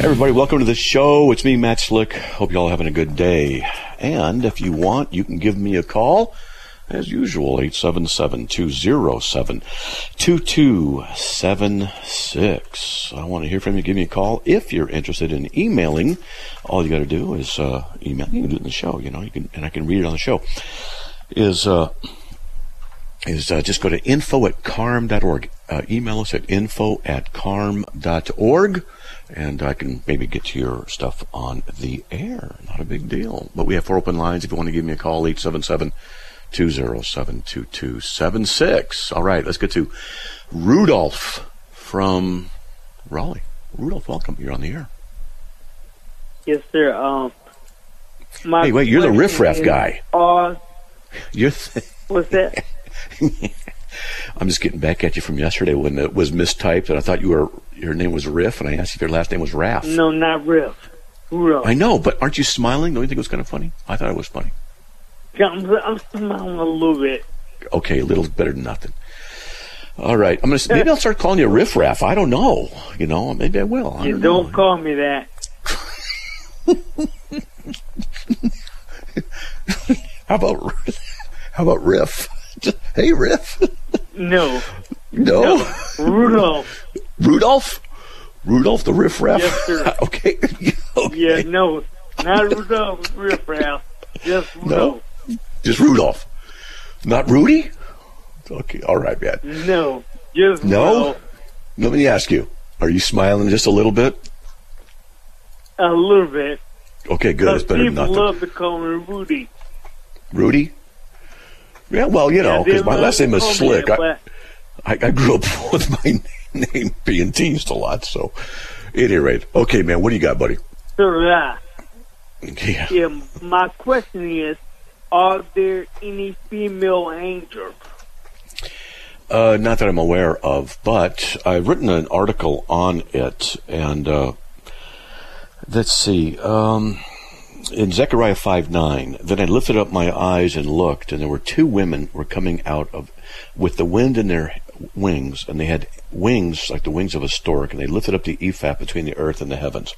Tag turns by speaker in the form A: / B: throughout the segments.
A: Everybody, welcome to the show. It's me, Matt Slick. Hope you all having a good day. And if you want, you can give me a call. As usual, 877-207-2276. I want to hear from you. Give me a call. If you're interested in emailing, all you got to do is uh, email. You can do it in the show, you know, you can, and I can read it on the show. Is uh, is uh, just go to info at carm.org. Uh, email us at info at carm.org and I can maybe get to your stuff on the air. Not a big deal. But we have four open lines. If you want to give me a call, 877 207 2276. All right, let's get to Rudolph from Raleigh. Rudolph, welcome. You're on the air.
B: Yes, sir. Um,
A: hey, wait, you're the riffraff guy.
B: Uh,
A: you're th-
B: what's that?
A: I'm just getting back at you from yesterday when it was mistyped, and I thought you were your name was Riff, and I asked if your last name was Raff.
B: No, not Riff. Rudolph.
A: I know, but aren't you smiling? Don't you think it was kind of funny? I thought it was funny.
B: Yeah, I'm, I'm smiling a little bit.
A: Okay, a little's better than nothing. All right, I'm gonna maybe I'll start calling you Riff Raff. I don't know. You know, maybe I will. I
B: you
A: don't,
B: don't call me that.
A: how about how about Riff? Just, hey, Riff.
B: No.
A: No.
B: no. Rudolph.
A: Rudolph. Rudolph the Riff Raff.
B: Yes, sir.
A: okay. okay.
B: Yeah, no, not Rudolph Riff Raff. Just Rudolph.
A: No. Just Rudolph. Not Rudy. Okay. All right, man.
B: No. Just
A: no.
B: Rudolph.
A: Let me ask you: Are you smiling just a little bit?
B: A little bit.
A: Okay, good. It's better than nothing.
B: people love to call me Rudy.
A: Rudy. Yeah, well, you know, because my last name is Slick. I, I, I grew up with my name being teased a lot. So, at any rate, okay, man, what do you got, buddy?
B: Sir, uh,
A: Yeah.
B: yeah, my question is, are there any female angels?
A: Uh, not that I'm aware of, but I've written an article on it, and uh, let's see. Um, in Zechariah 5 9, then I lifted up my eyes and looked, and there were two women were coming out of with the wind in their wings, and they had wings like the wings of a stork, and they lifted up the ephah between the earth and the heavens.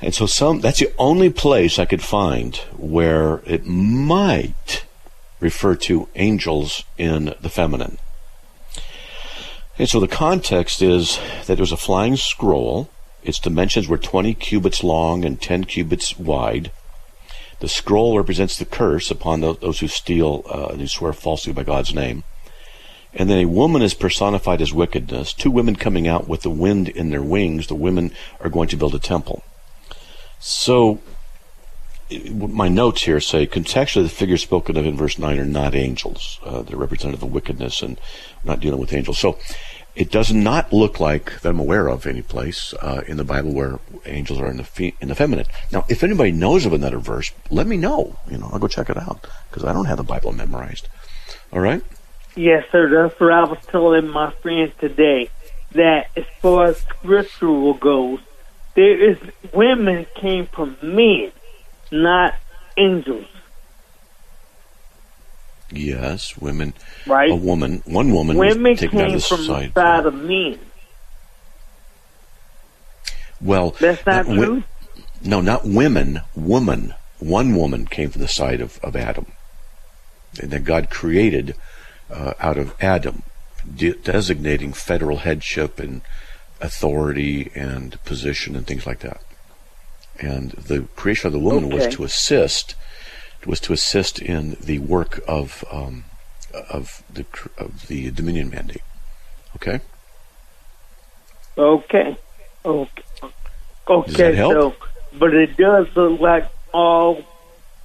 A: And so some that's the only place I could find where it might refer to angels in the feminine. And so the context is that there's a flying scroll. Its dimensions were 20 cubits long and 10 cubits wide. The scroll represents the curse upon those who steal uh, and who swear falsely by God's name. And then a woman is personified as wickedness. Two women coming out with the wind in their wings. The women are going to build a temple. So my notes here say contextually the figures spoken of in verse 9 are not angels. Uh, they're representative of wickedness and not dealing with angels. So it does not look like that I'm aware of any place uh, in the Bible where angels are in the fe- in the feminine. Now, if anybody knows of another verse, let me know. You know, I'll go check it out because I don't have the Bible memorized. All right.
B: Yes, sir. That's what I was telling my friends today. That as far as scriptural goes, there is women came from men, not angels.
A: Yes, women.
B: Right.
A: A woman, one woman
B: women
A: was taken out
B: came
A: of the
B: from
A: society.
B: the side of men.
A: Well,
B: That's not
A: wi-
B: true.
A: No, not women. Woman. One woman came from the side of, of Adam. And that God created uh, out of Adam, de- designating federal headship and authority and position and things like that. And the creation of the woman was to assist, was to assist in the work of um, of the of the Dominion mandate. Okay.
B: Okay. Okay. Okay. So, but it does look like all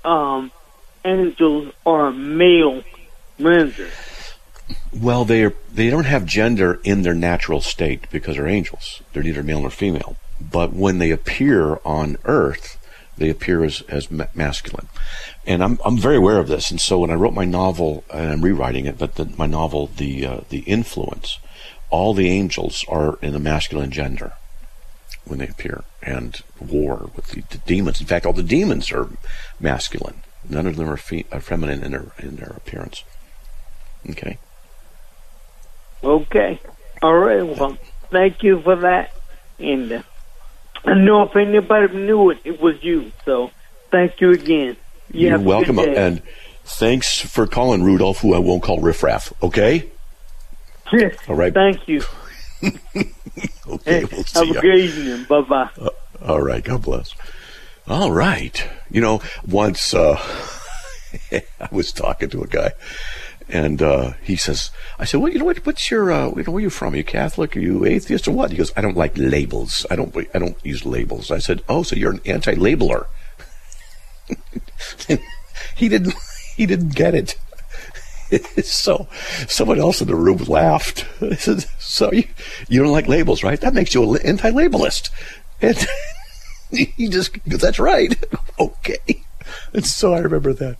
B: um, angels are male renders.
A: Well, they are, they don't have gender in their natural state because they're angels. They're neither male nor female. But when they appear on Earth, They appear as, as ma- masculine. And I'm, I'm very aware of this. And so when I wrote my novel, and I'm rewriting it, but the, my novel, The, uh, the Influence, all the angels are in the masculine gender when they appear and war with the, the demons. In fact, all the demons are masculine. None of them are, fe- are feminine in their, in their appearance. Okay.
B: Okay. All right. Well, thank you for that. And uh, I know if anybody knew it, it was you. So thank you again. You
A: You're
B: have a good
A: welcome. And thanks for calling Rudolph, who I won't call Riffraff. Okay?
B: Yes.
A: All right.
B: Thank you.
A: Okay, we'll
B: have a good evening. Bye bye.
A: All right. God bless. All right. You know, once uh, I was talking to a guy, and uh, he says, "I said, well, you know what? What's your? Uh, you know, where are you from? Are you Catholic? Are you atheist or what?" He goes, "I don't like labels. I don't. I don't use labels." I said, "Oh, so you're an anti-labeler?" he didn't. He didn't get it. so someone else in the room laughed. I said, "So you, you don't like labels, right? That makes you an anti-labelist." And he just goes, "That's right." okay. And so I remember that.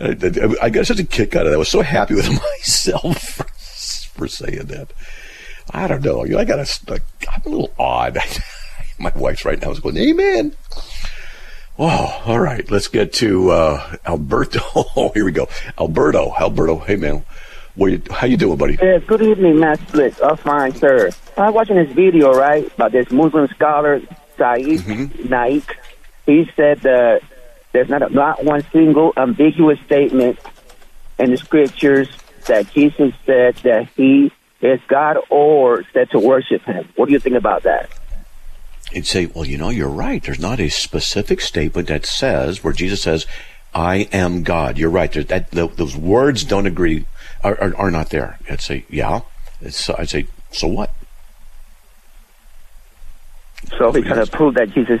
A: I, I, I got such a kick out of that. I was so happy with myself for, for saying that. I don't know. You know, I got a, I'm a little odd. My wife's right now is going, "Amen." Oh, all right. Let's get to uh, Alberto. Oh, here we go. Alberto. Alberto. Hey, man. What you, how you doing, buddy?
C: Good evening, Matt Slick. Oh, fine, sir. I'm watching this video, right, about this Muslim scholar, Saeed Naik. He said that there's not, a, not one single ambiguous statement in the scriptures that Jesus said that he is God or said to worship him. What do you think about that?
A: You'd say, well, you know, you're right. There's not a specific statement that says, where Jesus says, I am God. You're right. That, those words don't agree, are, are, are not there. I'd say, yeah. It's, I'd say, so what?
C: So he's kind of prove that Jesus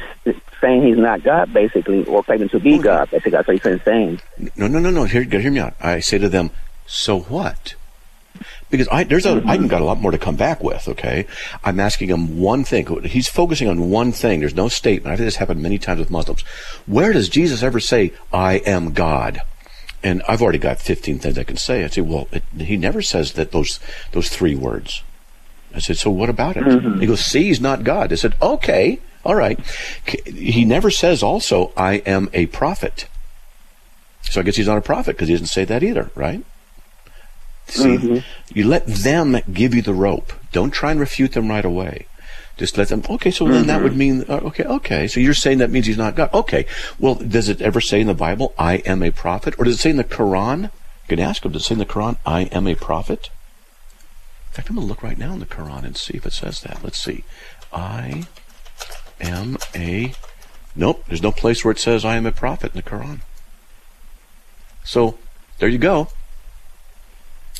C: saying he's not God, basically, or claiming to be God. Basically, that's what he's saying.
A: No, no, no, no. Hear, hear me out. I say to them, so what? Because I, there's a, I can got a lot more to come back with, okay? I'm asking him one thing. He's focusing on one thing. There's no statement. I've had this happen many times with Muslims. Where does Jesus ever say, I am God? And I've already got 15 things I can say. I say, well, it, he never says that those, those three words. I said, so what about it? Mm-hmm. He goes, see, he's not God. I said, okay, all right. He never says also, I am a prophet. So I guess he's not a prophet because he doesn't say that either, right? See, you let them give you the rope. Don't try and refute them right away. Just let them. Okay, so then that would mean. Uh, okay, okay. So you're saying that means he's not God. Okay. Well, does it ever say in the Bible, "I am a prophet," or does it say in the Quran? You can ask him. Does it say in the Quran, "I am a prophet"? In fact, I'm going to look right now in the Quran and see if it says that. Let's see. I am a. Nope. There's no place where it says I am a prophet in the Quran. So there you go.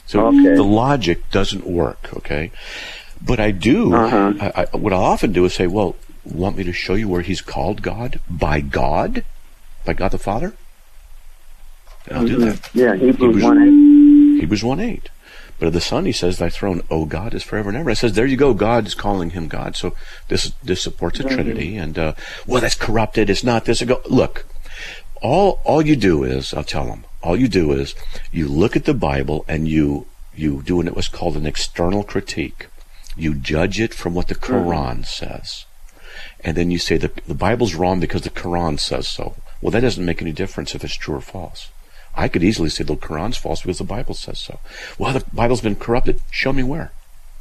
A: So
C: Okay.
A: the logic doesn't work, okay? But I do,
C: Uh-huh.
A: I, I, what I'll often do is say, well, want me to show you where he's called God? By God? By God the Father? And I'll do that.
C: Yeah, Hebrews
A: Hebrews-
C: 1 8.
A: Hebrews 1 8. But of the Son, he says, Thy throne, O God, is forever and ever. It says, there you go. God is calling him God. So this this supports a Trinity. And, uh, well, that's corrupted. It's not this. I go, look, all all you do is, I'll tell them, all you do is you look at the Bible and you you do what was called an external critique. You judge it from what the Quran says. And then you say the, the Bible's wrong because the Quran says so. Well, that doesn't make any difference if it's true or false. I could easily say the Quran's false because the Bible says so. Well, the Bible's been corrupted. Show me where.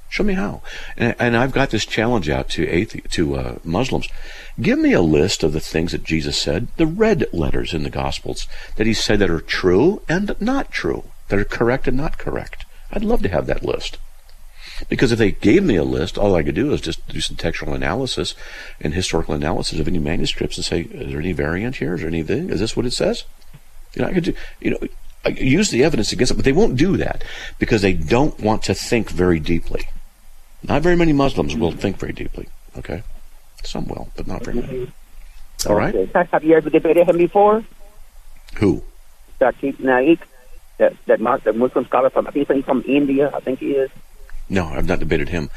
A: Show me how. And, and I've got this challenge out to athe- to uh, Muslims. Give me a list of the things that Jesus said, the red letters in the Gospels, that he said that are true and not true, that are correct and not correct. I'd love to have that list. Because if they gave me a list, all I could do is just do some textual analysis and historical analysis of any manuscripts and say, is there any variant here? Is there anything? Is this what it says? You know, I could do, you know, I use the evidence against it, but they won't do that because they don't want to think very deeply. Not very many Muslims will think very deeply. Okay, some will, but not very many. All right.
C: Okay. Have you ever debated him before?
A: Who?
C: Zakir Naik, that that Muslim scholar from I think he's from India. I think he is.
A: No, I've not debated him.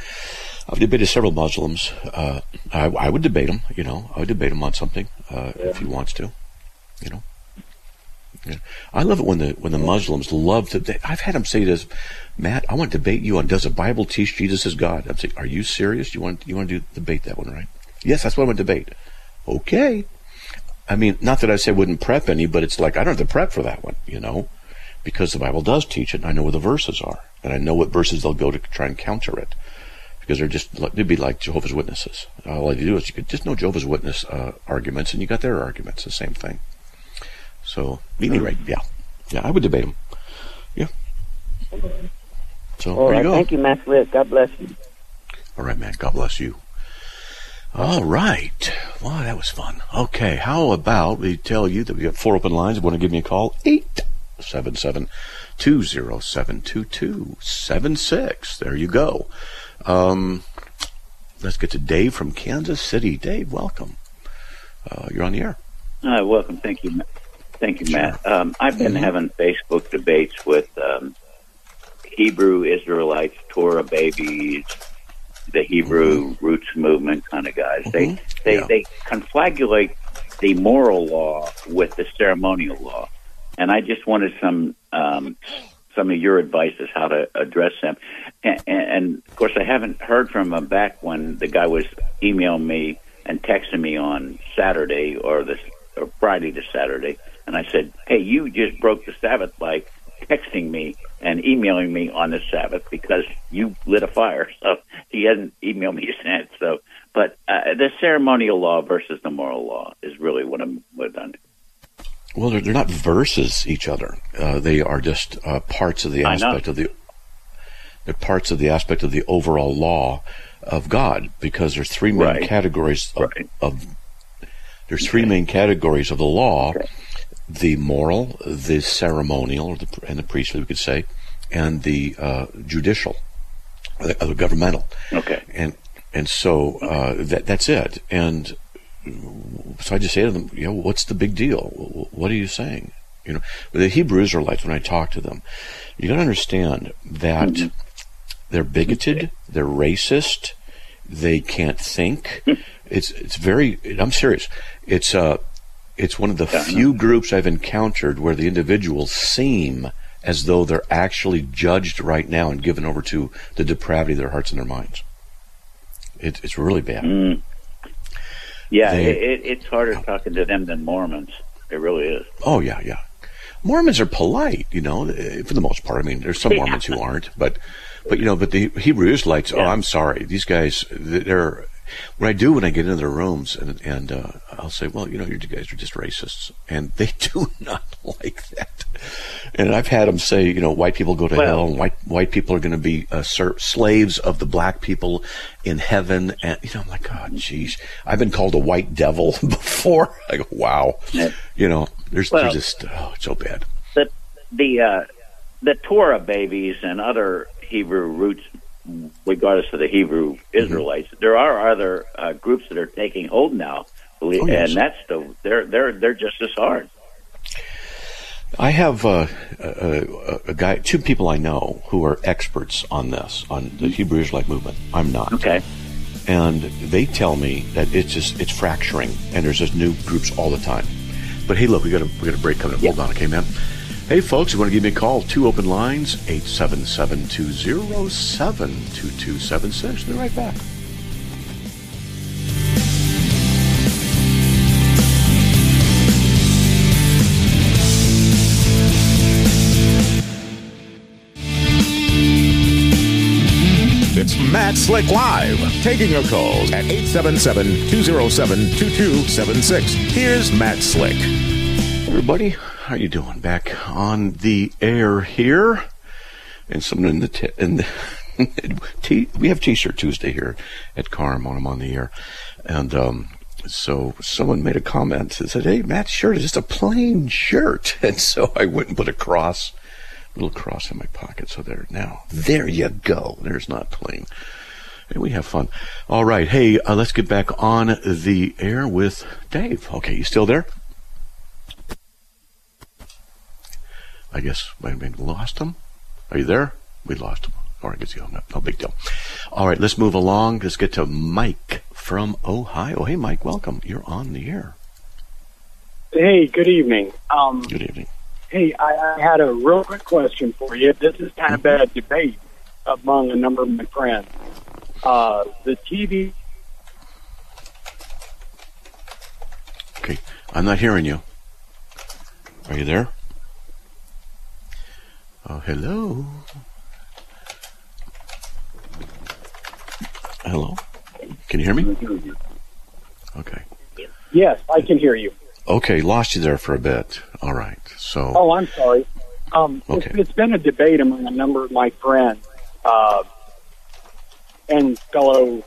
A: I've debated several Muslims. Uh, I, I, would debate him. You know, I would debate him on something uh, yeah. if he wants to. You know. Yeah. I love it when the when the Muslims love to. They, I've had them say this, Matt. I want to debate you on does the Bible teach Jesus is God? I'm saying, are you serious? You want you want to do, debate that one, right? Yes, that's what I want to debate. Okay. I mean, not that I say wouldn't prep any, but it's like I don't have to prep for that one, you know, because the Bible does teach it, and I know where the verses are, and I know what verses they'll go to try and counter it, because they're just they'd be like Jehovah's Witnesses. All you do is you could just know Jehovah's Witness uh, arguments, and you got their arguments, the same thing. So, at any rate, yeah, yeah, I would debate him. Yeah.
C: So All right, you Thank you, Matt Slick. God bless you.
A: All right, man. God bless you. All right. Wow, that was fun. Okay, how about we tell you that we have four open lines. If you want to give me a call, 877 207 2276. There you go. Um, let's get to Dave from Kansas City. Dave, welcome. Uh, you're on the air.
D: Hi, welcome. Thank you. Thank you. Matt. Um, I've been mm-hmm. having Facebook debates with um, Hebrew Israelites, Torah babies, the Hebrew mm-hmm. roots movement kind of guys. Mm-hmm. They they yeah. they conflagulate the moral law with the ceremonial law, and I just wanted some um, some of your advice as how to address them. And, and, of course, I haven't heard from him back when the guy was emailing me and texting me on Saturday or this or Friday to Saturday, and I said, "Hey, you just broke the Sabbath by texting me and emailing me on the Sabbath because you lit a fire. So he hasn't emailed me since. So, but uh, the ceremonial law versus the moral law is really what I'm what I'm.
A: Well, they're, they're not versus each other. Uh, they are just uh, parts of the aspect of the. They're parts of the aspect of the overall law of God because there's three main right. categories of, right. of there's three main categories of the law. The moral, the ceremonial, the, and the priestly, we could say, and the uh, judicial, the, the, governmental.
D: Okay.
A: And and so uh, that that's it. And so I just say to them, you know, what's the big deal? What are you saying? You know, the Hebrew Israelites, when I talk to them, you got to understand that mm-hmm. they're bigoted, they're racist, they can't think. it's it's very. I'm serious. It's uh it's one of the yeah, few groups I've encountered where the individuals seem as though they're actually judged right now and given over to the depravity of their hearts and their minds. It, it's really bad.
D: Mm. Yeah, they, it, it's harder talking to them than Mormons. It really is.
A: Oh yeah, yeah. Mormons are polite, you know, for the most part. I mean, there's some. Mormons who aren't, but but you know, but the Hebrew Israelites. Oh, yeah. Oh, I'm sorry, these guys. They're what I do when I get into their rooms and, and uh, I'll say, well, you know, you guys are just racists. And they do not like that. And I've had them say, you know, white people go to well, hell and white, white people are going to be uh, ser- slaves of the black people in heaven. And, you know, I'm like, oh, geez. I've been called a white devil before. I go, wow. You know, there's, well, there's just, oh, it's so bad.
D: The, the, uh, the Torah babies and other Hebrew roots regardless of the Hebrew mm-hmm. Israelites. Mm-hmm. There are other uh, groups that are taking hold now, oh, yes. and that's the they're they're they're just as hard.
A: I have uh, a, a, guy, two people I know who are experts on this, on the Hebrew Israelite movement. I'm not.
D: Okay.
A: And they tell me that it's just it's fracturing, and there's just new groups all the time. But hey, look, we got a we got a break coming up. Yep. Hold on, okay, man. Hey, folks, you want to give me a call? Two open lines, 877 207 2276. Be right back.
E: It's Matt Slick Live, taking your calls at 877 207 2276. Here's Matt Slick.
A: Everybody, how you doing? Back on the air here, and someone in the t- in the t- we have T-shirt Tuesday here at Carm when I'm on the air, and um, so someone made a comment and said, "Hey, Matt's shirt is just a plain shirt," and so I went and put a cross, a little cross in my pocket. So there now, there you go. There's not plain. And we have fun. All right, hey, uh, let's get back on the air with Dave. Okay, you still there? I guess we lost him. Are you there? We lost him. Or I guess you hung up. No big deal. All right, let's move along. Let's get to Mike from Ohio. Hey, Mike, welcome. You're on the air.
F: Hey, good evening. Um,
A: Good evening.
F: hey, I, I had a real quick question for you. This is kind of been a debate among a number of my friends. Uh, the TV.
A: Okay, I'm not hearing you. Are you there? Oh, hello. Hello. Can you hear me? Okay.
F: Yes, I can hear you.
A: Okay, lost you there for a bit. All right. So,
F: Oh, I'm sorry. Um,
A: Okay.
F: it's, it's been a debate among a number of my friends uh, and fellow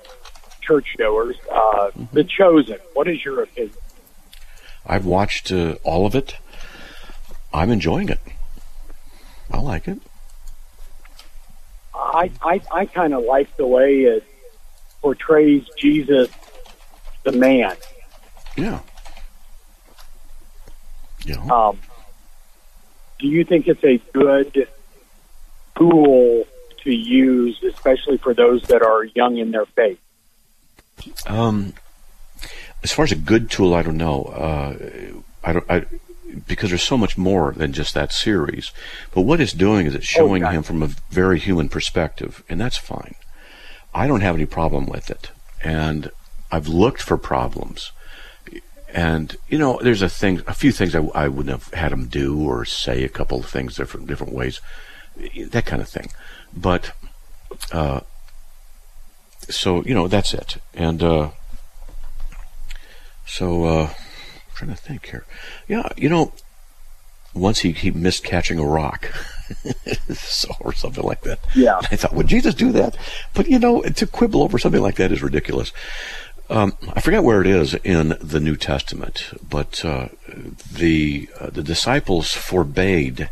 F: churchgoers. Uh, The Chosen. What is your opinion?
A: I've watched uh, all of it. I'm enjoying it. I like it.
F: I I, I kind of like the way it portrays Jesus, the man.
A: Yeah. Know,
F: Um, do you think it's a good tool to use, especially for those that are young in their faith?
A: Um, as far as a good tool, I don't know. Uh, I don't. I, because there's so much more than just that series. But what it's doing is it's showing
F: Okay.
A: him from a very human perspective, and that's fine. I don't have any problem with it, and I've looked for problems. And you know, there's a thing, a few things I, I wouldn't have had him do or say a couple of things different different ways, that kind of thing. But uh, so you know, that's it. And uh, so uh, trying to think here. Yeah, you know, once he, he missed catching a rock, so or something like that.
F: Yeah.
A: I thought, would Jesus do that? But you know, to quibble over something like that is ridiculous. Um, I forget where it is in the New Testament, but uh, the uh, the disciples forbade.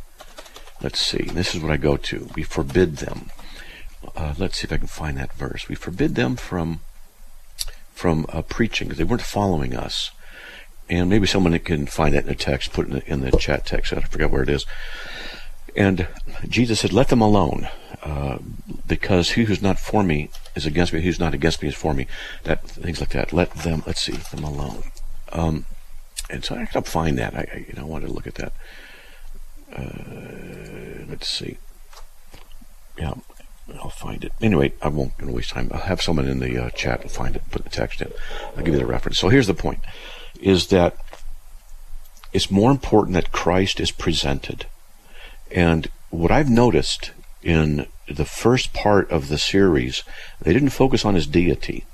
A: Let's see. This is what I go to. We forbid them. Uh, let's see if I can find that verse. We forbid them from from uh, preaching because they weren't following us. And maybe someone can find that in the text, put it in the, chat text. I forget where it is. And Jesus said, "Let them alone, uh, because he who's not for me is against me. He Who's not against me is for me." That things like that. Let them. Let's see them alone. Um, and so I can find that. I, I you know wanted to look at that. Uh, let's see. Yeah, I'll find it. Anyway, I won't waste time. I'll have someone in the uh, chat find it, put the text in. I'll give you the reference. So here's the point: is that it's more important that Christ is presented. And what I've noticed in the first part of the series, they didn't focus on his deity.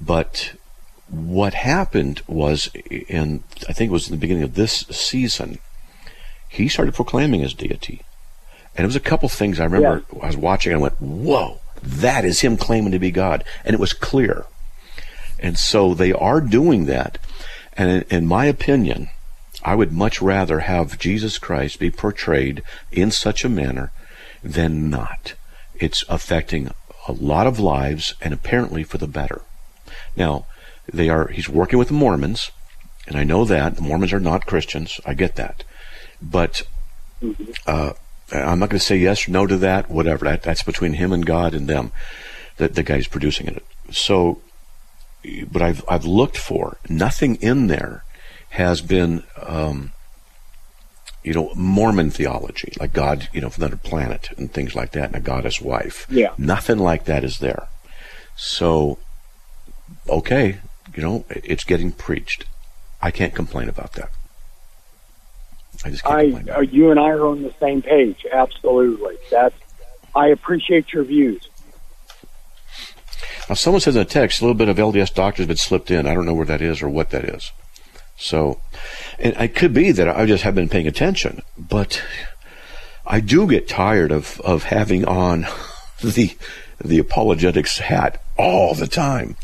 A: But what happened was in I think it was in the beginning of this season, he started proclaiming his deity. And it was a couple things I remember I was watching and I went, Whoa, that is him claiming to be God. And it was clear. And so they are doing that. And in, my opinion, I would much rather have Jesus Christ be portrayed in such a manner than not. It's affecting a lot of lives and apparently for the better. Now, they are he's working with the Mormons, and I know that the Mormons are not Christians. I get that. But uh, I'm not going to say yes or no to that, whatever. That, that's between him and God and them, the, the guys producing it. So, but I've, I've looked for, nothing in there has been, um, you know, Mormon theology, like God, you know, from another planet and things like that, and a goddess wife.
F: Yeah.
A: Nothing like that is there. So, okay, you know, it's getting preached. I can't complain about that. I just can't
F: I,
A: complain.
F: uh, you and I are on the same page. Absolutely. That's. I appreciate your views.
A: Now, someone says in a text, a little bit of LDS doctor's been slipped in. I don't know where that is or what that is. So, and it could be that I just haven't been paying attention, but I do get tired of, of having on the the apologetics hat all the time.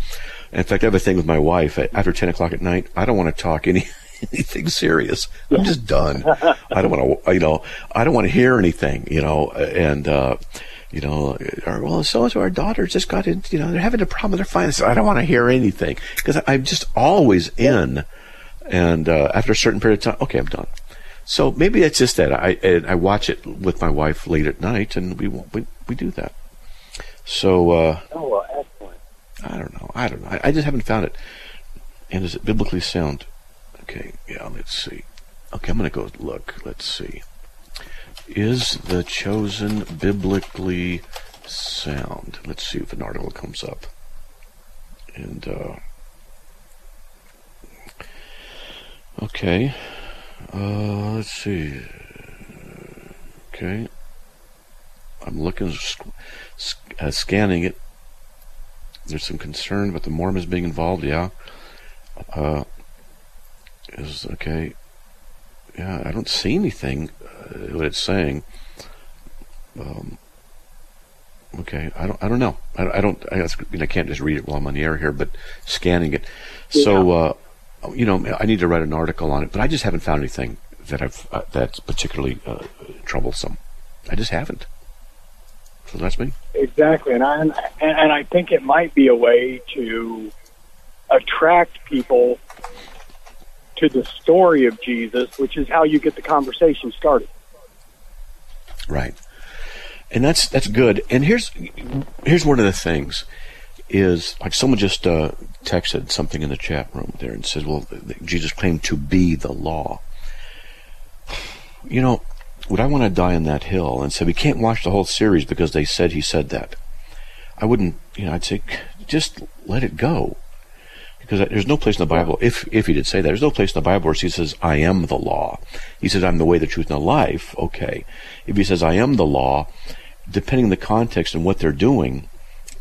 A: In fact, I have a thing with my wife. After ten o'clock at night, I don't want to talk any anything serious. I'm just done. I don't want to, you know, I don't want to hear anything, you know, and. uh you know, or well, so and so our daughter just got in, you know, they're having a problem with their finances. I don't want to hear anything because I'm just always in. And uh, after a certain period of time, okay, I'm done. So maybe it's just that I and I watch it with my wife late at night, and we we we do that. So uh,
F: Oh, well, excellent.
A: I don't know. I don't know. I, I just haven't found it. And is it biblically sound? Okay, yeah, let's see. Okay, I'm going to go look. Let's see. Is the chosen biblically sound? Let's see if an article comes up. And, uh, okay. Uh, let's see. Okay. I'm looking, uh, scanning it. There's some concern about the Mormons being involved. Yeah. Uh, is okay. Yeah, I don't see anything. Uh, what it's saying. Um, okay, I don't. I don't know. I, I don't. I, I, mean, I can't just read it while I'm on the air here, but scanning it. So, uh, you know, I need to write an article on it, but I just haven't found anything that I've uh, that's particularly uh, troublesome. I just haven't. So that's me.
F: Exactly, and I and, and I think it might be a way to attract people to the story of Jesus, which is how you get the conversation started.
A: Right. And that's that's good. And here's here's one of the things is like someone just uh, texted something in the chat room there and says, "Well, Jesus claimed to be the law." You know, would I want to die on that hill and say we can't watch the whole series because they said he said that? I wouldn't. You know, I'd say just let it go because there's no place in the Bible, if if he did say that, there's no place in the Bible where he says, "I am the law." He says, "I'm the way, the truth, and the life." Okay, if he says, "I am the law," depending on the context and what they're doing,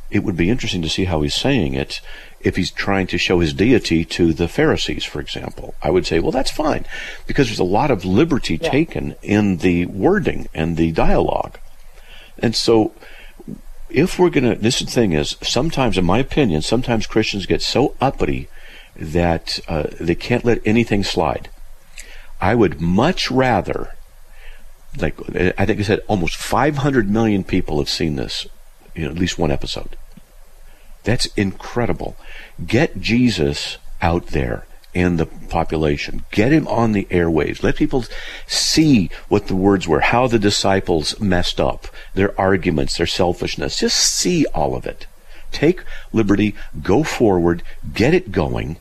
A: it would be interesting to see how he's saying it. If he's trying to show his deity to the Pharisees, for example, I would say, well, that's fine, because there's a lot of liberty taken in the wording and the dialogue, and so if we're going to, this thing is, sometimes, in my opinion, sometimes Christians get so uppity that uh, they can't let anything slide. I would much rather, like, I think I said almost 500 million people have seen this, you know, at least one episode. That's incredible. Get Jesus out there in the population. Get him on the airwaves. Let people see what the words were, how the disciples messed up, their arguments, their selfishness. Just see all of it. Take liberty, go forward, get it going,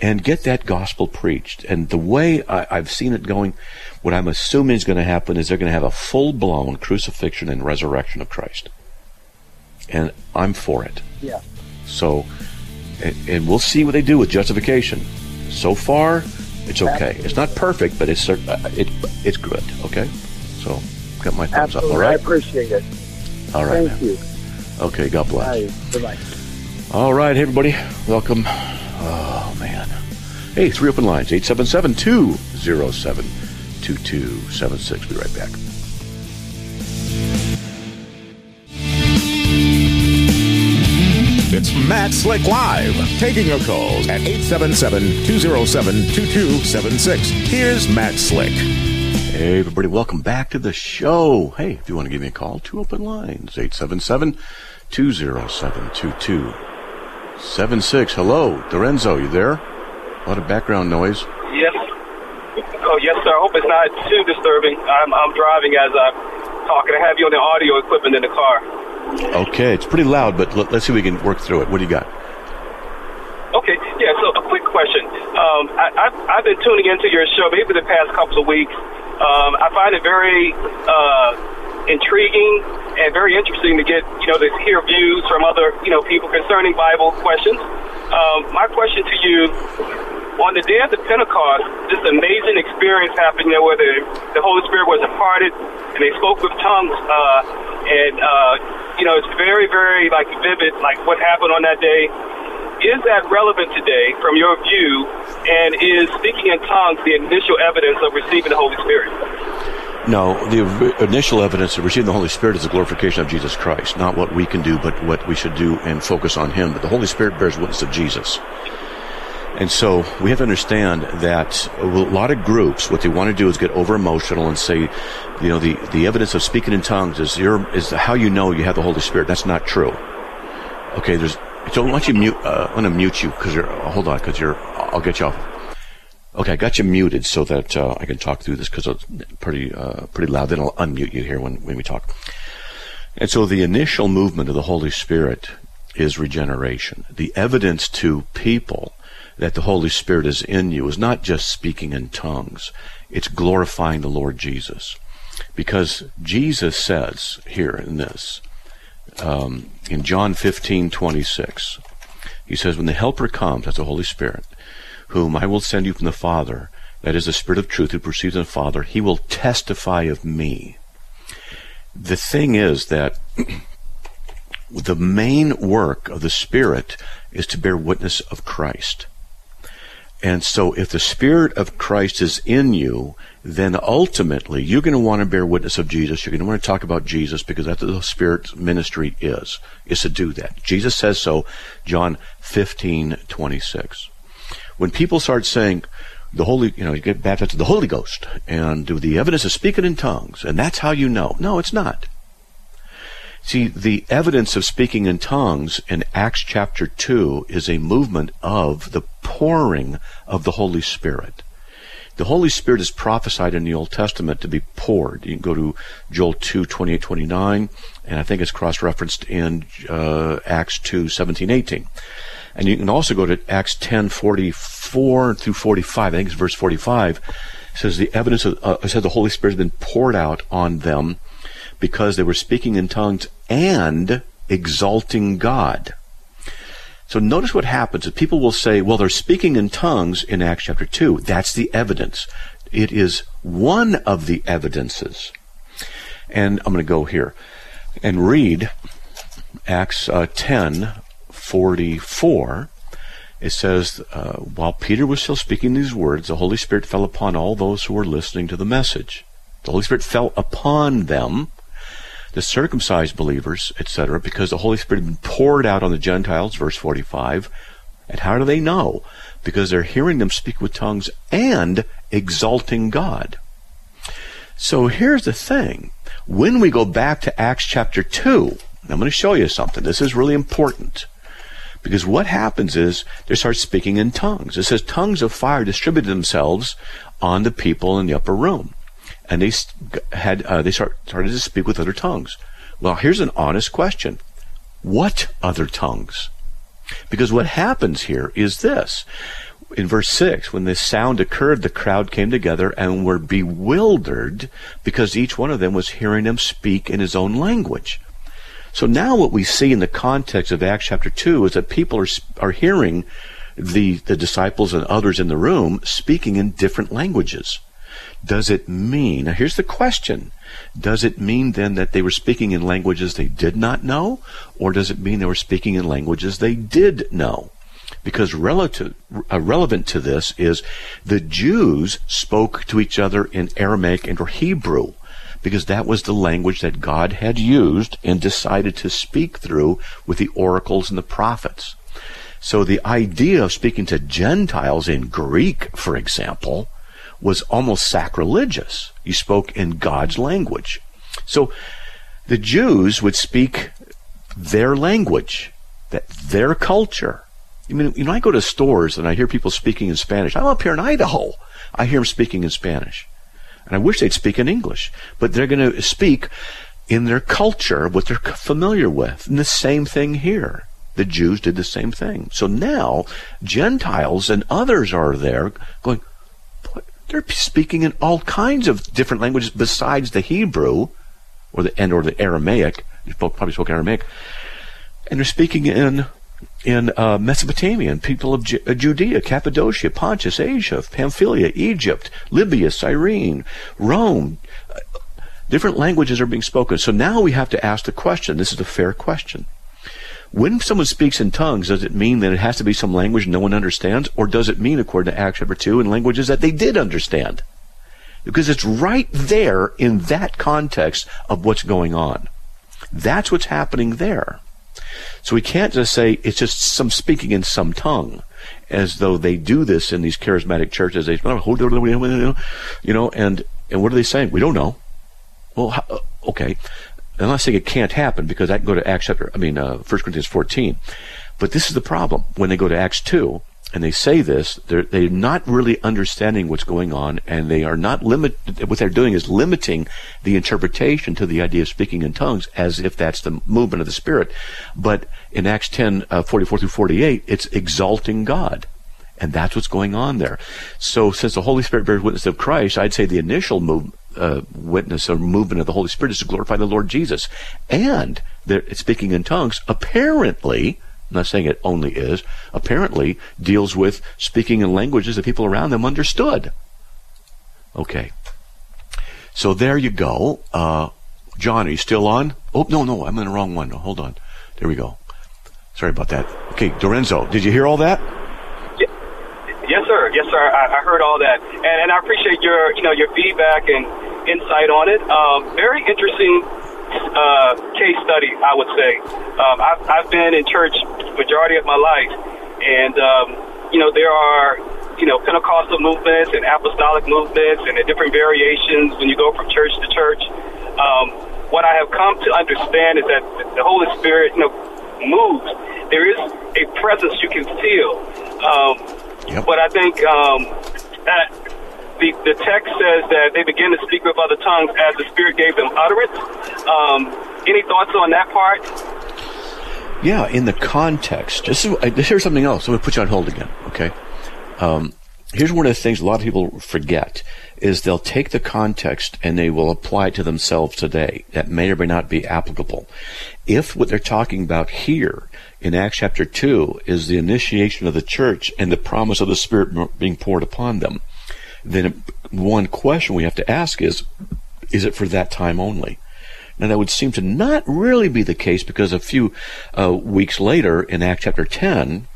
A: and get that gospel preached. And the way I, I've seen it going, what I'm assuming is going to happen is they're going to have a full blown crucifixion and resurrection of Christ. And I'm for it.
F: Yeah.
A: So, and, and we'll see what they do with justification. So far, it's okay. It's not perfect, but it's uh, it it's good. Okay, so got my thumbs
F: Absolutely.
A: up. All right, I
F: appreciate it.
A: all right,
F: Thank
A: man.
F: you.
A: Okay, God bless.
F: Bye. Bye.
A: All right, hey everybody, welcome. Oh man, hey, three open lines: 877-207-2276. Be right back.
E: It's Matt Slick Live, taking your calls at 877-207-2276. Here's Matt Slick.
A: Hey everybody, welcome back to the show. Hey, if you want to give me a call, two open lines: 877-207-2276. Hello, Dorenzo, you there? A lot of background noise.
G: Yes. Oh, yes, sir. I hope it's not too disturbing. I'm, I'm driving as I'm talking. I have you on the audio equipment in the car.
A: Okay, it's pretty loud, but let, us see if we can work through it. What do you got?
G: Okay, yeah, so a quick question. Um, I, I've, I've been tuning into your show maybe the past couple of weeks. Um, I find it very uh, intriguing and very interesting to get, you know, to hear views from other, you know, people concerning Bible questions. Um, my question to you on the day of the Pentecost, this amazing experience happened there where the, the Holy Spirit was imparted and they spoke with tongues. Uh, and, uh, you know, it's very, very, like, vivid, like what happened on that day. Is that relevant today from your view? And is speaking in tongues the initial evidence of receiving the Holy Spirit?
A: No, the initial evidence of receiving the Holy Spirit is the glorification of Jesus Christ, not what we can do, but what we should do and focus on Him. But the Holy Spirit bears witness of Jesus. And so we have to understand that a lot of groups, what they want to do is get over emotional and say, you know, the, the evidence of speaking in tongues is your, is how you know you have the Holy Spirit. That's not true. Okay, there's, so why don't want you mute, uh, I'm going to mute you because you're, uh, hold on, because you're, I'll get you off. Okay, I got you muted so that uh, I can talk through this because it's pretty, uh, pretty loud. Then I'll unmute you here when, when we talk. And so the initial movement of the Holy Spirit is regeneration. The evidence to people that the Holy Spirit is in you is not just speaking in tongues, it's glorifying the Lord Jesus. Because Jesus says here in this, um, in John 15 26, he says, When the Helper comes, that's the Holy Spirit, whom I will send you from the Father, that is the Spirit of truth who proceeds from the Father, he will testify of me. The thing is that the main work of the Spirit is to bear witness of Christ. And so if the Spirit of Christ is in you, then ultimately you're going to want to bear witness of Jesus. You're going to want to talk about Jesus because that's what the Spirit's ministry is, is to do that. Jesus says so, John 15, 26. When people start saying, the Holy, you know, you get baptized with the Holy Ghost and do the evidence of speaking in tongues, and that's how you know. No, it's not. See, the evidence of speaking in tongues in Acts chapter 2 is a movement of the pouring of the Holy Spirit. The Holy Spirit is prophesied in the Old Testament to be poured. You can go to Joel 2, 28, 29, and I think it's cross-referenced in uh, Acts 2, 17, 18. And you can also go to Acts 10, 44 through 45. I think it's verse 45. It says the evidence of, uh, says the Holy Spirit has been poured out on them because they were speaking in tongues and exalting God. So notice what happens. People will say, well, they're speaking in tongues in Acts chapter 2. That's the evidence. It is one of the evidences. And I'm going to go here and read Acts uh, 10, 44. It says, uh, while Peter was still speaking these words, the Holy Spirit fell upon all those who were listening to the message. The Holy Spirit fell upon them the circumcised believers, etc., because the Holy Spirit had been poured out on the Gentiles, verse 45. And how do they know? Because they're hearing them speak with tongues and exalting God. So here's the thing. When we go back to Acts chapter 2, I'm going to show you something. This is really important. Because what happens is they start speaking in tongues. It says tongues of fire distributed themselves on the people in the upper room and they had uh, they start, started to speak with other tongues. Well, here's an honest question: What other tongues? Because what happens here is this. In verse 6, when this sound occurred, the crowd came together and were bewildered because each one of them was hearing them speak in his own language. So now what we see in the context of Acts chapter 2 is that people are, are hearing the, the disciples and others in the room speaking in different languages. Does it mean, now here's the question, does it mean then that they were speaking in languages they did not know? Or does it mean they were speaking in languages they did know? Because relative, uh, relevant to this is the Jews spoke to each other in Aramaic and or Hebrew because that was the language that God had used and decided to speak through with the oracles and the prophets. So the idea of speaking to Gentiles in Greek, for example, was almost sacrilegious. You spoke in God's language. So the Jews would speak their language, that their culture. I mean, you know, I go to stores and I hear people speaking in Spanish. I'm up here in Idaho. I hear them speaking in Spanish. And I wish they'd speak in English, but they're going to speak in their culture, what they're familiar with. And the same thing here. The Jews did the same thing. So now Gentiles and others are there going, they're speaking in all kinds of different languages besides the Hebrew or the and or the Aramaic. They probably spoke Aramaic, and they're speaking in in uh, Mesopotamia, people of Ju- uh, Judea, Cappadocia, Pontus, Asia, Pamphylia, Egypt, Libya, Cyrene, Rome. Uh, different languages are being spoken. So now we have to ask the question. This is a fair question. When someone speaks in tongues, does it mean that it has to be some language no one understands? Or does it mean, according to Acts chapter 2, in languages that they did understand? Because it's right there in that context of what's going on. That's what's happening there. So we can't just say it's just some speaking in some tongue, as though they do this in these charismatic churches. They, you know, and and what are they saying? We don't know. Well, uh, okay. I'm not saying it can't happen because I can go to Acts chapter, I mean, uh, 1 Corinthians 14. But this is the problem. When they go to Acts 2, and they say this, they're, they're not really understanding what's going on, and they are not limit. What they're doing is limiting the interpretation to the idea of speaking in tongues, as if that's the movement of the Spirit. But in Acts 10, uh, 44 through 48, it's exalting God. And that's what's going on there. So, since the Holy Spirit bears witness of Christ, I'd say the initial move, uh, witness or movement of the Holy Spirit is to glorify the Lord Jesus. And speaking in tongues, apparently, I'm not saying it only is, apparently deals with speaking in languages that people around them understood. Okay. So there you go. Uh, John, are you still on? Oh, no, no, I'm in the wrong one. hold on. There we go. Sorry about that. Okay, Dorenzo, did you hear all that?
G: Yes, sir. Yes, sir. I, I heard all that, and, and I appreciate your, you know, your feedback and insight on it. Um, very interesting uh, case study, I would say. Um, I've, I've been in church majority of my life, and um, you know there are you know Pentecostal movements and apostolic movements and the different variations when you go from church to church. Um, what I have come to understand is that the Holy Spirit, you know, moves. There is a presence you can feel, um, yep. but I think um, that the, the text says that they begin to speak with other tongues as the Spirit gave them utterance. Um, any thoughts on that part?
A: Yeah, in the context. This is, here's something else. I'm going to put you on hold again, okay? Um, here's one of the things a lot of people forget is they'll take the context and they will apply it to themselves today. That may or may not be applicable. If what they're talking about here in Acts chapter 2 is the initiation of the church and the promise of the Spirit being poured upon them, then one question we have to ask is, is it for that time only? Now that would seem to not really be the case because a few uh, weeks later in Acts chapter 10,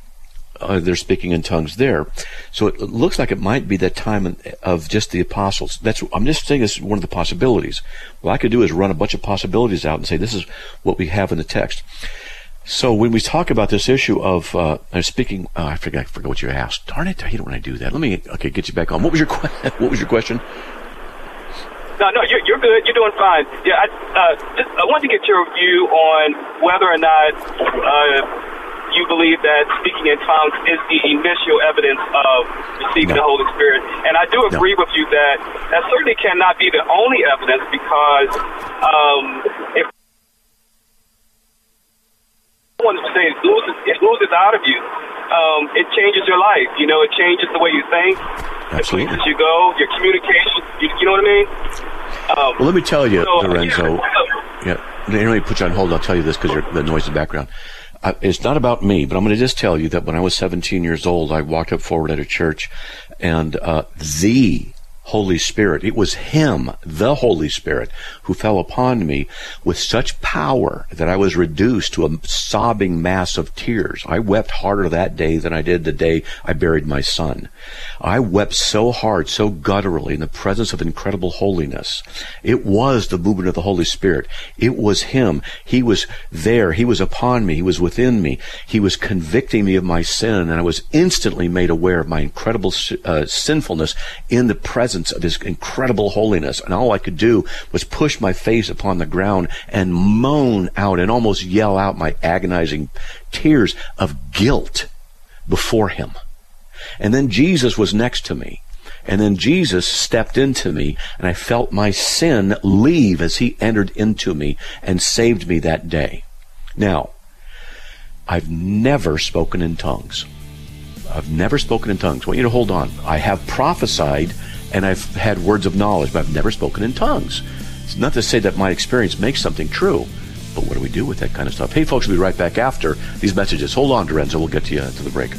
A: uh, they're speaking in tongues there. So it looks like it might be that time of just the apostles. That's I'm just saying this is one of the possibilities. What I could do is run a bunch of possibilities out and say this is what we have in the text. So when we talk about this issue of uh, speaking, uh, I forgot, I forgot what you asked. Darn it! I hate it when I do that. Let me okay get you back on. What was your what was your question?
G: No, no, you're, you're good. You're doing fine. Yeah, I, uh, just, I want to get your view on whether or not uh, you believe that speaking in tongues is the initial evidence of receiving no. the Holy Spirit. And I do agree no. with you that that certainly cannot be the only evidence because um, if want to say it loses, it loses out of you. Um, it changes your life. You know, it changes the way you think,
A: Absolutely.
G: the places you go, your communication. You, you know what I mean?
A: Um, well, let me tell you, so, Lorenzo. Yeah, let me put you on hold. I'll tell you this because the noise in the background. Uh, it's not about me, but I'm going to just tell you that when I was 17 years old, I walked up forward at a church, and uh, the Holy Spirit. It was Him, the Holy Spirit, who fell upon me with such power that I was reduced to a sobbing mass of tears. I wept harder that day than I did the day I buried my son. I wept so hard, so gutturally in the presence of incredible holiness. It was the movement of the Holy Spirit. It was Him. He was there. He was upon me. He was within me. He was convicting me of my sin, and I was instantly made aware of my incredible uh, sinfulness in the presence presence of His incredible holiness. And all I could do was push my face upon the ground and moan out and almost yell out my agonizing tears of guilt before Him. And then Jesus was next to me. And then Jesus stepped into me and I felt my sin leave as he entered into me and saved me that day. Now, I've never spoken in tongues. I've never spoken in tongues. I want you to hold on. I have prophesied and I've had words of knowledge, but I've never spoken in tongues. It's not to say that my experience makes something true, but what do we do with that kind of stuff? Hey, folks, we'll be right back after these messages. Hold on, Dorenzo. We'll get to you uh, to the break.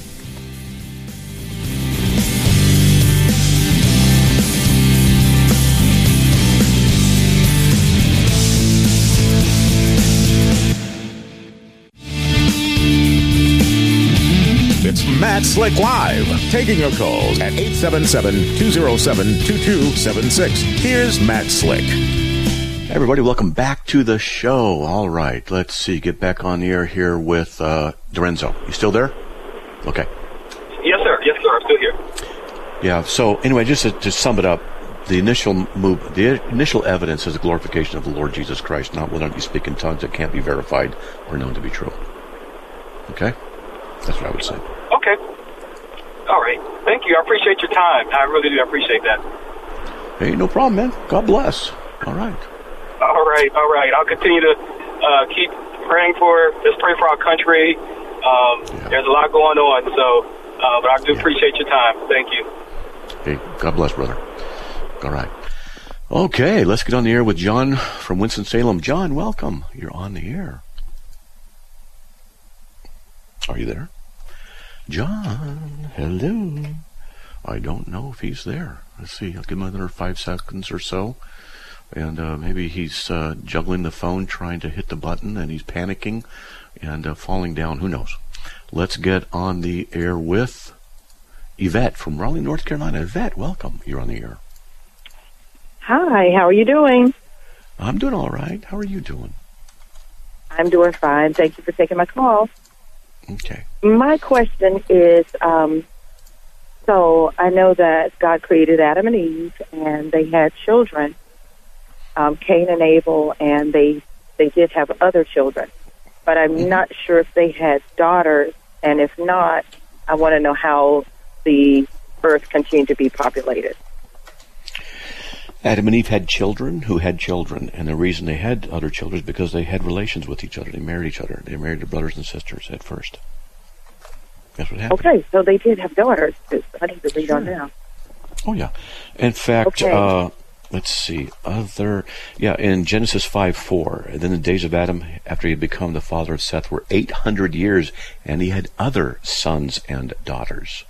E: Matt Slick Live, taking your calls at 877-207-2276. Here's Matt Slick.
A: Hey everybody, welcome back to the show. All right, let's see, get back on the air here with uh, Dorenzo. You still there? Okay.
G: Yes, sir. Yes, sir. I'm still here.
A: Yeah. So anyway, just to, to sum it up, the initial move, the initial evidence is the glorification of the Lord Jesus Christ, not whether you speak in tongues that can't be verified or known to be true. Okay, that's what I would say.
G: Okay. All right. Thank you. I appreciate your time. I really do I appreciate that.
A: Hey, no problem, man. God bless. All right.
G: All right. All right. I'll continue to uh, keep praying for. Let's pray for our country. Um,
A: Yeah.
G: There's a lot going on. So, uh, but I do appreciate your time. Thank you.
A: Hey, God bless, brother. All right. Okay, let's get on the air with John from Winston-Salem. John, welcome. You're on the air. Are you there? John, hello. I don't know if he's there. Let's see. I'll give him another five seconds or so. And uh, maybe he's uh, juggling the phone, trying to hit the button, and he's panicking and uh, falling down. Who knows? Let's get on the air with Yvette from Raleigh, North Carolina. Yvette, welcome. You're on the air.
H: Hi, how are you doing?
A: I'm doing all right. How are you doing?
H: I'm doing fine. Thank you for taking my call.
A: Okay.
H: My question is um, so I know that God created Adam and Eve, and they had children, um, Cain and Abel, and they, they did have other children. But I'm not sure if they had daughters, and if not, I want to know how the earth continued to be populated.
A: Adam and Eve had children who had children, and the reason they had other children is because they had relations with each other. They married each other. They married their brothers and sisters at first. That's what happened.
H: Okay, so they did have daughters. I need to read on now.
A: Oh yeah. In fact,
H: Okay.
A: uh, let's see. Other yeah, in Genesis five four. And then the days of Adam after he had become the father of Seth were eight hundred years, and he had other sons and daughters.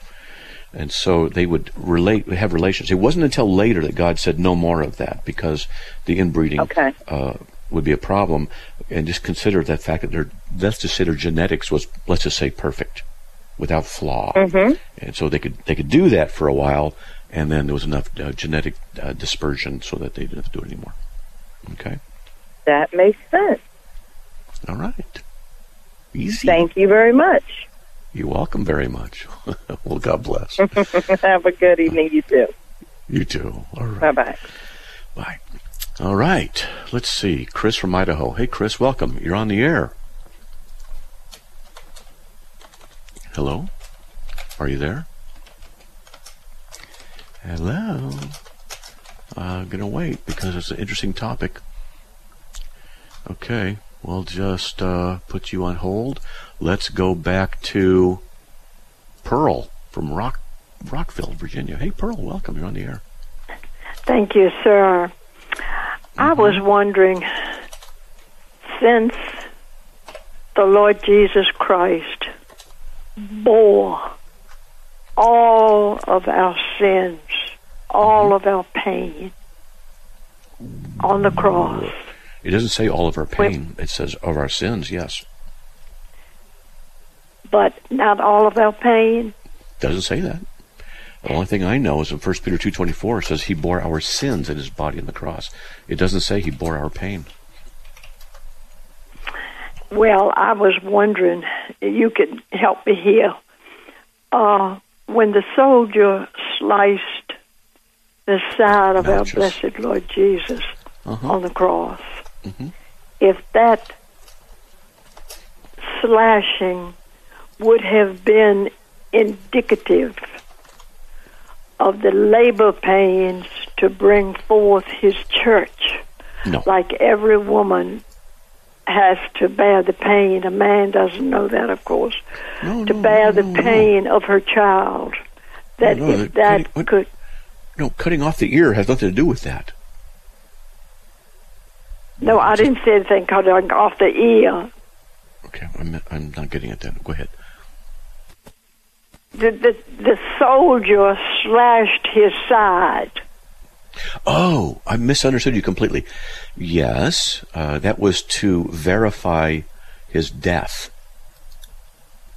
A: And so they would relate, have relations. It wasn't until later that God said no more of that because the inbreeding
H: Okay.
A: uh, would be a problem. And just consider that fact that their, let's just say their genetics was, let's just say, perfect, without flaw.
H: Mhm.
A: And so they could they could do that for a while, and then there was enough uh, genetic uh, dispersion so that they didn't have to do it anymore. Okay.
H: That makes sense.
A: All right. Easy.
H: Thank you very much.
A: You're welcome very much. well, God bless.
H: Have a good evening, you too.
A: you too. All right.
H: Bye bye.
A: Bye. All right. Let's see. Chris from Idaho. Hey, Chris, welcome. You're on the air. Hello? Are you there? Hello? Uh, I'm going to wait because it's an interesting topic. Okay. We'll just uh, put you on hold. Let's go back to Pearl from Rock Rockville, Virginia. Hey, Pearl, welcome. You're on the air.
I: Thank you, sir. I mm-hmm. was wondering, since the Lord Jesus Christ mm-hmm. bore all of our sins, all mm-hmm. of our pain on the cross,
A: It doesn't say all of our pain. It says of our sins, yes.
I: but not all of our pain.
A: Doesn't say that. The only thing I know is in 1 Peter 2.24 it says he bore our sins in his body on the cross. It doesn't say he bore our pain.
I: Well, I was wondering, you could help me here. Uh, when the soldier sliced the side of our blessed Lord Jesus
A: Uh-huh.
I: on the cross,
A: Mhm.
I: if that slashing would have been indicative of the labor pains to bring forth his church,
A: No.
I: like every woman has to bear the pain. A man doesn't know that, of course.
A: No,
I: to
A: no,
I: bear the pain of her child. That if
A: that- what-
I: could
A: No, cutting off the ear has nothing to do with that.
I: No, I didn't say anything cutting off the ear.
A: Okay, I'm, I'm not getting it then. Go ahead.
I: The the, the soldier slashed his side.
A: Oh, I misunderstood you completely. Yes, uh, that was to verify his death.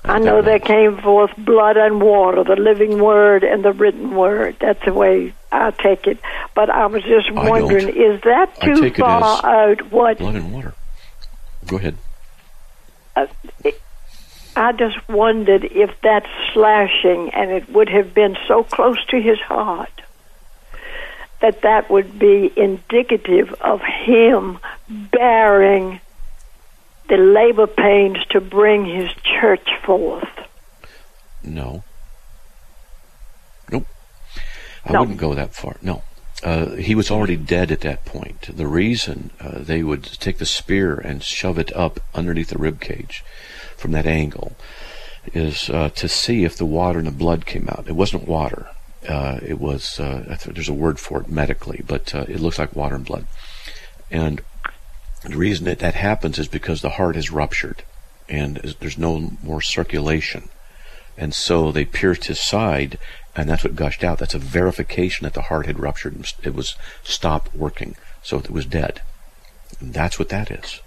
I: I know there came forth blood and water, the living word and the written word. That's the way I take it. But I was just wondering, is that too far out? What
A: Blood and water. Go ahead.
I: Uh, I just wondered if that slashing, and it would have been so close to his heart, that that would be indicative of him bearing the labor pains to bring his church forth.
A: No. Nope. I
I: No.
A: wouldn't go that far. No. Uh, he was already dead at that point. The reason uh, they would take the spear and shove it up underneath the rib cage from that angle is uh, to see if the water and the blood came out. It wasn't water. Uh, it was uh, there's a word for it medically, but uh, it looks like water and blood. And the reason that that happens is because the heart has ruptured, and there's no more circulation, and so they pierced his side, and that's what gushed out. That's a verification that the heart had ruptured and it was stopped working, so it was dead. And that's what that is.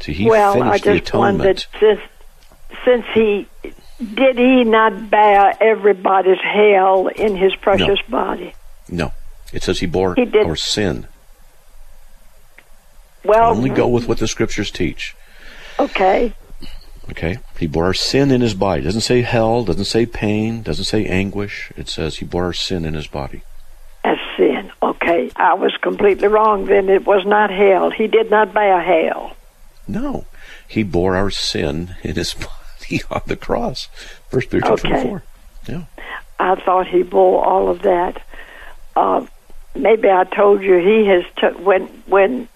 A: See, he
I: well, I
A: finished the
I: just wondered
A: atonement.
I: since since he did he not bear everybody's hell in his precious body?
A: No, it says he bore
I: He did-
A: our sin.
I: Well,
A: Only go with what the scriptures teach.
I: okay.
A: Okay? He bore our sin in his body. doesn't say hell, doesn't say pain, doesn't say anguish. It says he bore our sin in his body.
I: As sin. Okay, I was completely wrong. Then it was not hell. He did not bear hell.
A: No. He bore our sin in his body on the cross. First Peter
I: Okay.
A: 24. Yeah.
I: I thought he bore all of that. Uh, maybe I told you he has t- when when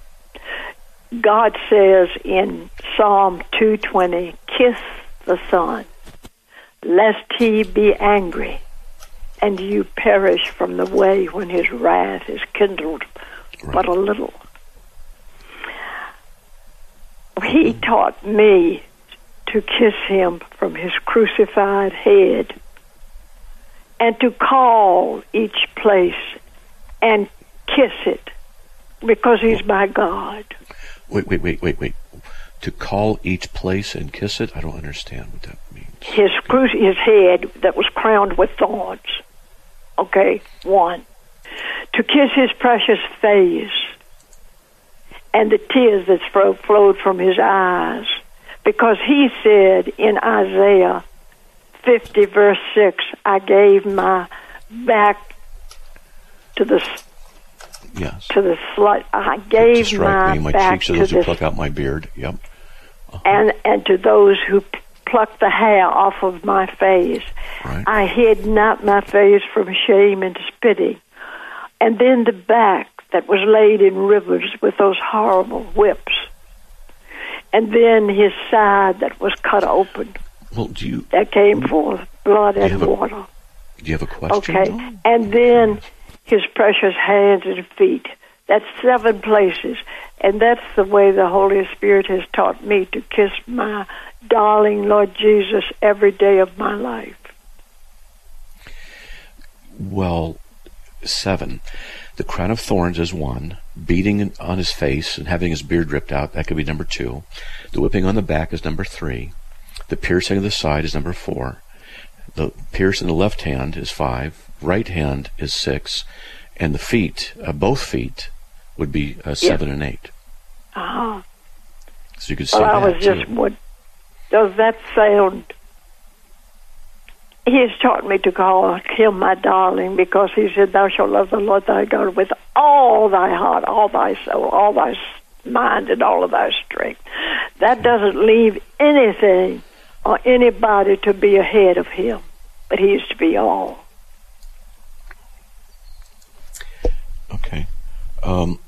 I: God says in Psalm two twenty, "Kiss the Son, lest he be angry, and you perish from the way when his wrath is kindled but a little." He taught me to kiss him from his crucified head and to call each place and kiss it because he's my God.
A: Wait, wait, wait, wait, wait. To call each place and kiss it? I don't understand what that means.
I: His his head that was crowned with thorns. Okay, one. To kiss his precious face and the tears that fro- flowed from his eyes. Because he said in Isaiah 50, verse 6, I gave my back to the
A: Yes.
I: to the slut. I gave my,
A: me, my
I: back
A: cheeks to those who pluck out my beard. Yep. Uh-huh.
I: and and to those who p- plucked the hair off of my face.
A: Right.
I: I hid not my face from shame and spitting. And then the back that was laid in rivers with those horrible whips. And then his side that was cut open.
A: Well, do you
I: That came forth blood and
A: a-
I: water.
A: do you have a question?
I: Okay.
A: though?
I: And then his precious hands and feet. That's seven places. And that's the way the Holy Spirit has taught me to kiss my darling Lord Jesus every day of my life.
A: Well, seven. The crown of thorns is one. Beating on his face and having his beard ripped out, that could be number two. The whipping on the back is number three. The piercing of the side is number four. The pierce in the left hand is five. Right hand is six. And the feet, uh, both feet, would be uh, seven and eight.
I: Ah.
A: So you could say
I: Well, I
A: that
I: was just what does that sound? He has taught me to call him my darling because he said, "Thou shalt love the Lord thy God with all thy heart, all thy soul, all thy mind, and all of thy strength." That doesn't leave anything or anybody to be ahead of him, but he is to be all.
A: Okay. Um,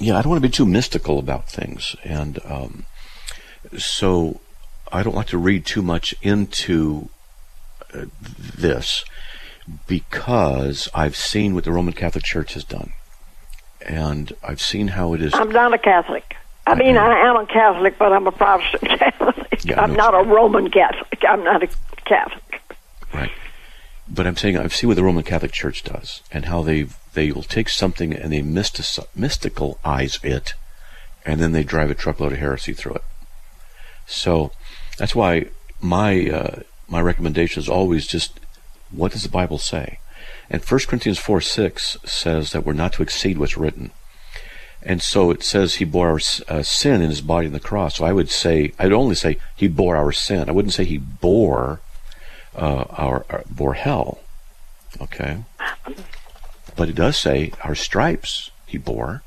A: yeah, I don't want to be too mystical about things, and um, so I don't like to read too much into uh, this because I've seen what the Roman Catholic Church has done, and I've seen how it is.
I: I'm not a Catholic. I mean, I am a Catholic, but I'm a Protestant Catholic.
A: Yeah, I
I: I'm not a Roman Catholic. I'm not a Catholic.
A: But I'm saying I've seen what the Roman Catholic Church does, and how they they will take something and they mystic, mysticalize it, and then they drive a truckload of heresy through it. So that's why my uh, my recommendation is always just what does the Bible say? And 1 Corinthians 4 6 says that we're not to exceed what's written. And so it says he bore our uh, sin in his body on the cross. So I would say, I'd only say he bore our sin. I wouldn't say he bore uh, our, our bore hell. Okay, but it does say our stripes he bore,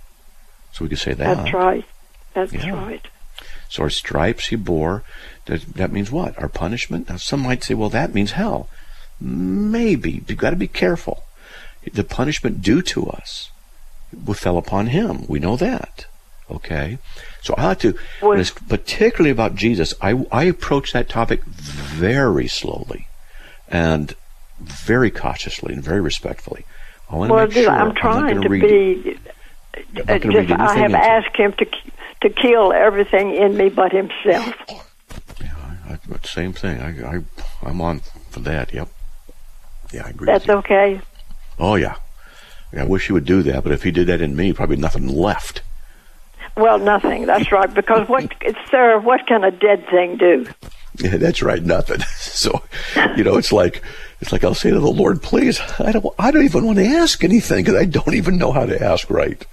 A: so we could say that.
I: That's right. That's
A: Yeah.
I: right.
A: So our stripes he bore. That, that means what? Our punishment. Now some might say, well, that means hell. Maybe you've got to be careful. The punishment due to us fell upon him. We know that. Okay? So I like to, particularly about Jesus, I, I approach that topic very slowly and very cautiously and very respectfully. I want to make sure
I: I'm trying to
A: read,
I: be.
A: Uh, I'm
I: just, I have asked him to to kill everything in me but himself.
A: Yeah, I, I, same thing. I, I I'm on for that. Yep. Yeah, I agree.
I: That's okay.
A: Oh yeah. yeah. I wish he would do that, but if he did that in me, probably nothing left.
I: Well, nothing. That's right. Because what, sir, what can a dead thing do?
A: Yeah, that's right. Nothing. So, you know, it's like it's like I'll say to the Lord, please, I don't, I don't even want to ask anything because I don't even know how to ask right.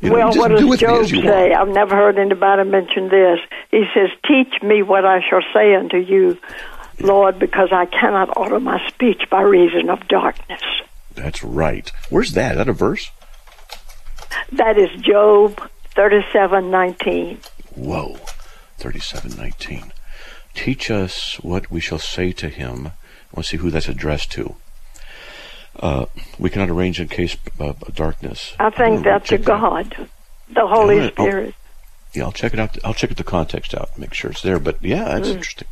A: You know,
I: well, what
A: do
I: does Job say? I've never heard anybody mention this. He says, "Teach me what I shall say unto you, Lord, because I cannot order my speech by reason of darkness."
A: That's right. Where's that? Is that a verse?
I: That is Job thirty-seven nineteen.
A: Whoa, thirty-seven nineteen. Teach us what we shall say to him. Let's see who that's addressed to. Uh, we cannot arrange in case of darkness.
I: I think that's to God, that. the Holy yeah, Spirit.
A: I'll, yeah, I'll check it out. I'll check the context out, and make sure it's there. But yeah, that's mm. interesting.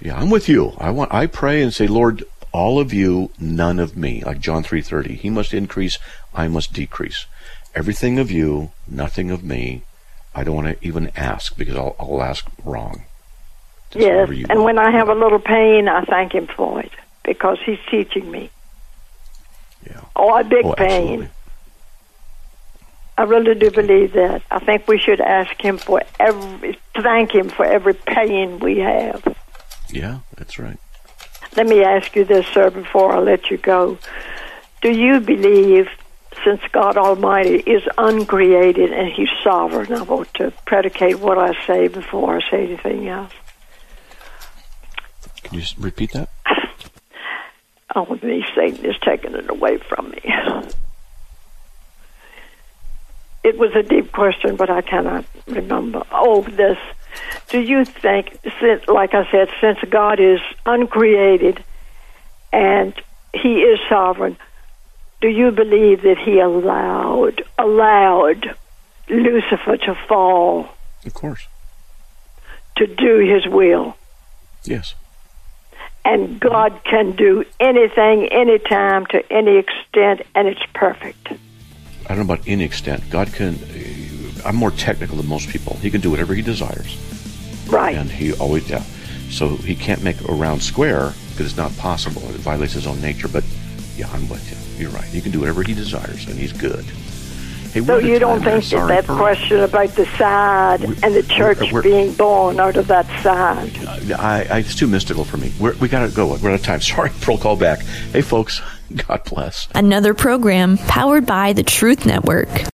A: Yeah, I'm with you. I want. I pray and say, Lord, all of you, none of me. Like John three thirty. He must increase. I must decrease. Everything of you, nothing of me. I don't want to even ask because I'll, I'll ask wrong.
I: Yes, and when I have a little pain, I thank Him for it because He's teaching me.
A: Yeah.
I: Oh, a big oh, pain. I really do believe that. I think we should ask Him for every, thank Him for every pain we have.
A: Yeah, that's right.
I: Let me ask you this, sir, before I let you go. Do you believe, since God Almighty is uncreated and He's sovereign, I want to predicate what I say before I say anything else.
A: Can you repeat that?
I: Oh, me, Satan is taking it away from me. It was a deep question, but I cannot remember. Oh, this. Do you think, since, like I said, since God is uncreated and He is sovereign, do you believe that He allowed allowed Lucifer to fall?
A: Of course.
I: To do His will.
A: Yes
I: and God can do anything, anytime, to any extent, and it's perfect.
A: I don't know about any extent. God can. Uh, I'm more technical than most people. He can do whatever He desires.
I: Right.
A: And He always, yeah. So He can't make a round square because it's not possible. It violates His own nature. But yeah, I'm with you. You're right. He can do whatever He desires, and He's good.
I: Hey, so you don't think that that question about the side we, and the church we're, we're, being born out of that side?
A: I, I, it's too mystical for me. We're, we got to go. We're out of time. Sorry, Pearl, call back. Hey, folks, God bless.
J: Another program powered by the Truth Network.